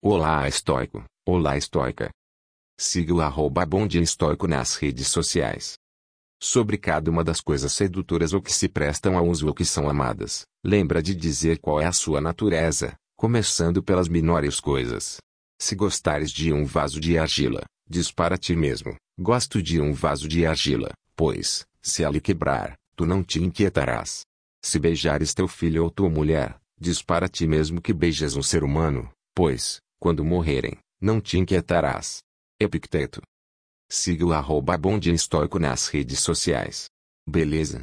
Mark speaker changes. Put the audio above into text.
Speaker 1: Olá estoico, olá estoica. Siga o arroba bonde estoico nas redes sociais. Sobre cada uma das coisas sedutoras ou que se prestam a uso ou que são amadas, lembra de dizer qual é a sua natureza, começando pelas menores coisas. Se gostares de um vaso de argila, diz para ti mesmo, gosto de um vaso de argila, pois, se ela quebrar, tu não te inquietarás. Se beijares teu filho ou tua mulher, diz para ti mesmo que beijas um ser humano, pois, quando morrerem, não te inquietarás. Epicteto. Siga o arroba Bonde Estoico nas redes sociais. Beleza?